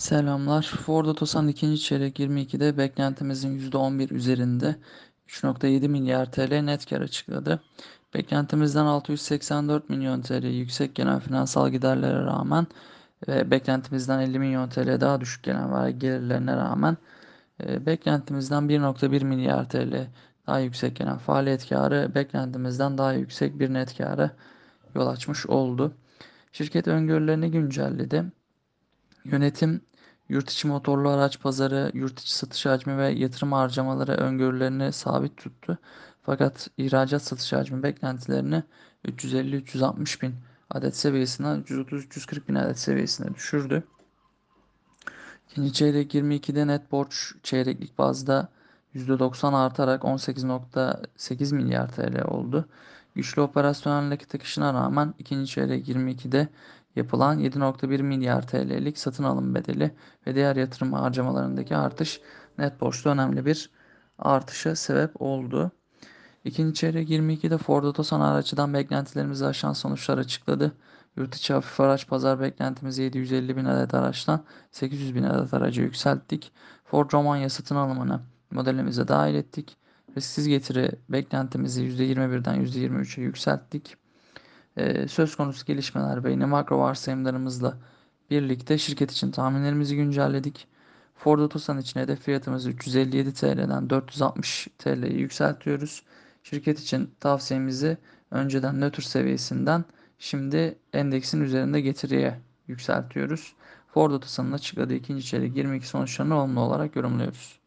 Selamlar. Ford Otosan ikinci çeyrek 22'de beklentimizin %11 üzerinde 3.7 milyar TL net kar açıkladı. Beklentimizden 684 milyon TL yüksek gelen finansal giderlere rağmen ve beklentimizden 50 milyon TL daha düşük gelen vergi gelirlerine rağmen e, beklentimizden 1.1 milyar TL daha yüksek gelen faaliyet karı beklentimizden daha yüksek bir net kâra yol açmış oldu. Şirket öngörülerini güncelledi. Yönetim yurt içi motorlu araç pazarı, yurt içi satış hacmi ve yatırım harcamaları öngörülerini sabit tuttu. Fakat ihracat satış hacmi beklentilerini 350-360 bin adet seviyesinden 330-340 bin adet seviyesine düşürdü. İkinci çeyrek 22'de net borç çeyreklik bazda %90 artarak 18.8 milyar TL oldu. Güçlü operasyonel nakit akışına rağmen ikinci çeyrek 22'de yapılan 7.1 milyar TL'lik satın alım bedeli ve diğer yatırım harcamalarındaki artış net borçta önemli bir artışa sebep oldu. İkinci çeyrek 22'de Ford Otosan araçtan beklentilerimizi aşan sonuçlar açıkladı. Yurt içi hafif araç pazar beklentimizi 750 bin adet araçtan 800 bin adet araca yükselttik. Ford Romanya satın alımını modelimize dahil ettik. Risksiz getiri beklentimizi %21'den %23'e yükselttik. Ee, söz konusu gelişmeler ve yine makro varsayımlarımızla birlikte şirket için tahminlerimizi güncelledik. Ford Otosan için hedef fiyatımızı 357 TL'den 460 TL'ye yükseltiyoruz. Şirket için tavsiyemizi önceden nötr seviyesinden şimdi endeksin üzerinde getiriye yükseltiyoruz. Ford Otosan'ın açıkladığı ikinci çeyrek 22 sonuçlarını olumlu olarak yorumluyoruz.